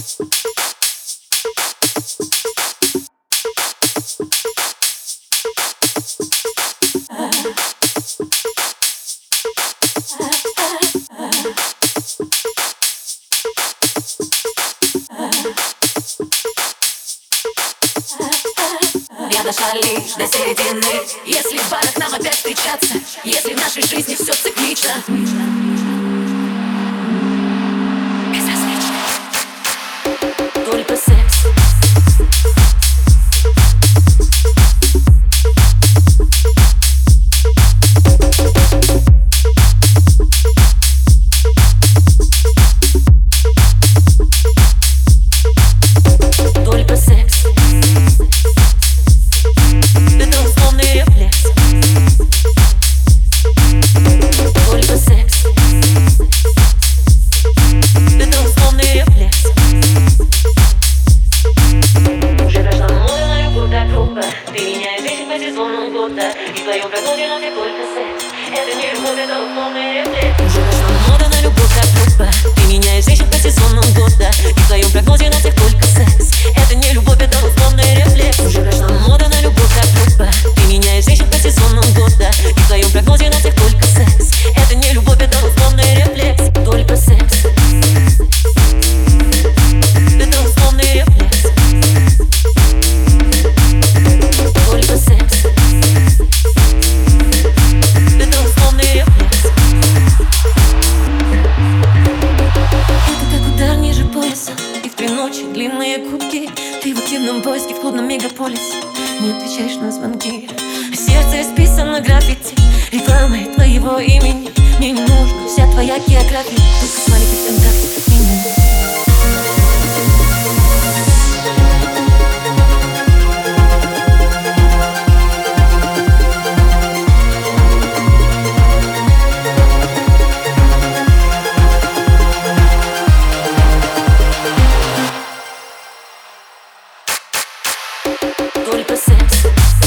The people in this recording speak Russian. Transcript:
Я дошла лишь до середины. Если в барах нам опять встречаться Если в нашей жизни все циклично так грубо Ты меняешь вещи по сезону года И в твоем прогнозе на все только секс Это не любовь, это условный рефлекс пояса И в три ночи длинные гудки. Ты в активном поиске в клубном мегаполисе Не отвечаешь на звонки. Сердце исписано граффити Рекламой твоего имени. Мне не нужна вся твоя география Только ВКонтакте 100%.